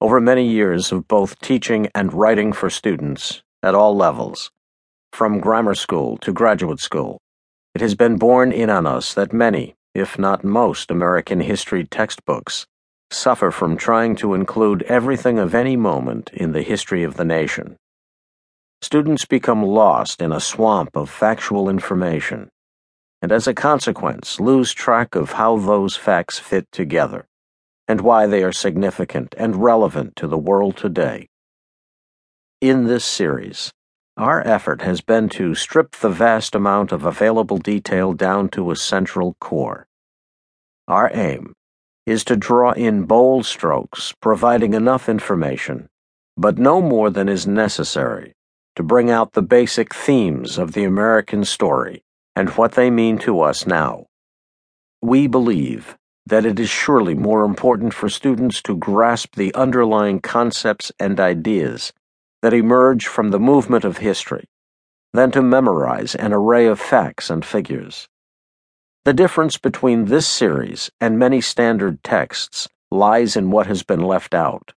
over many years of both teaching and writing for students at all levels, from grammar school to graduate school, it has been borne in on us that many, if not most, American history textbooks suffer from trying to include everything of any moment in the history of the nation. Students become lost in a swamp of factual information, and as a consequence, lose track of how those facts fit together and why they are significant and relevant to the world today. In this series, our effort has been to strip the vast amount of available detail down to a central core. Our aim is to draw in bold strokes, providing enough information, but no more than is necessary, to bring out the basic themes of the American story and what they mean to us now. We believe that it is surely more important for students to grasp the underlying concepts and ideas that emerge from the movement of history than to memorize an array of facts and figures. The difference between this series and many standard texts lies in what has been left out.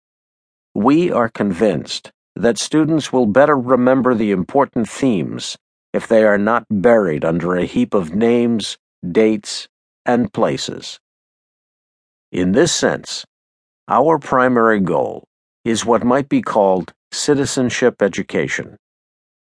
We are convinced that students will better remember the important themes if they are not buried under a heap of names, dates, and places. In this sense, our primary goal is what might be called citizenship education.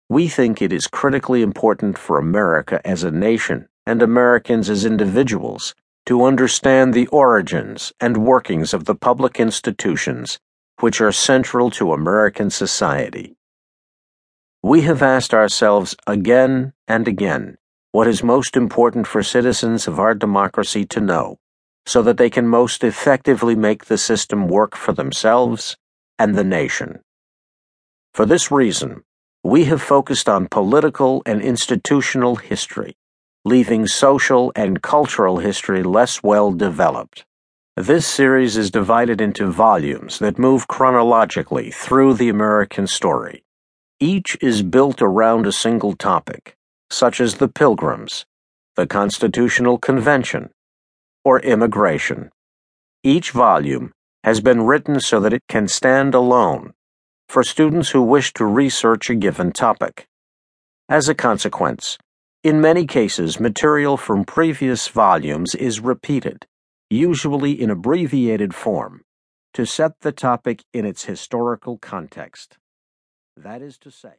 We think it is critically important for America as a nation and Americans as individuals to understand the origins and workings of the public institutions which are central to American society. We have asked ourselves again and again what is most important for citizens of our democracy to know so that they can most effectively make the system work for themselves and the nation. For this reason, we have focused on political and institutional history, leaving social and cultural history less well developed. This series is divided into volumes that move chronologically through the American story. Each is built around a single topic, such as the Pilgrims, the Constitutional Convention, or immigration. Each volume has been written so that it can stand alone for students who wish to research a given topic. As a consequence, in many cases, material from previous volumes is repeated, usually in abbreviated form, to set the topic in its historical context. That is to say,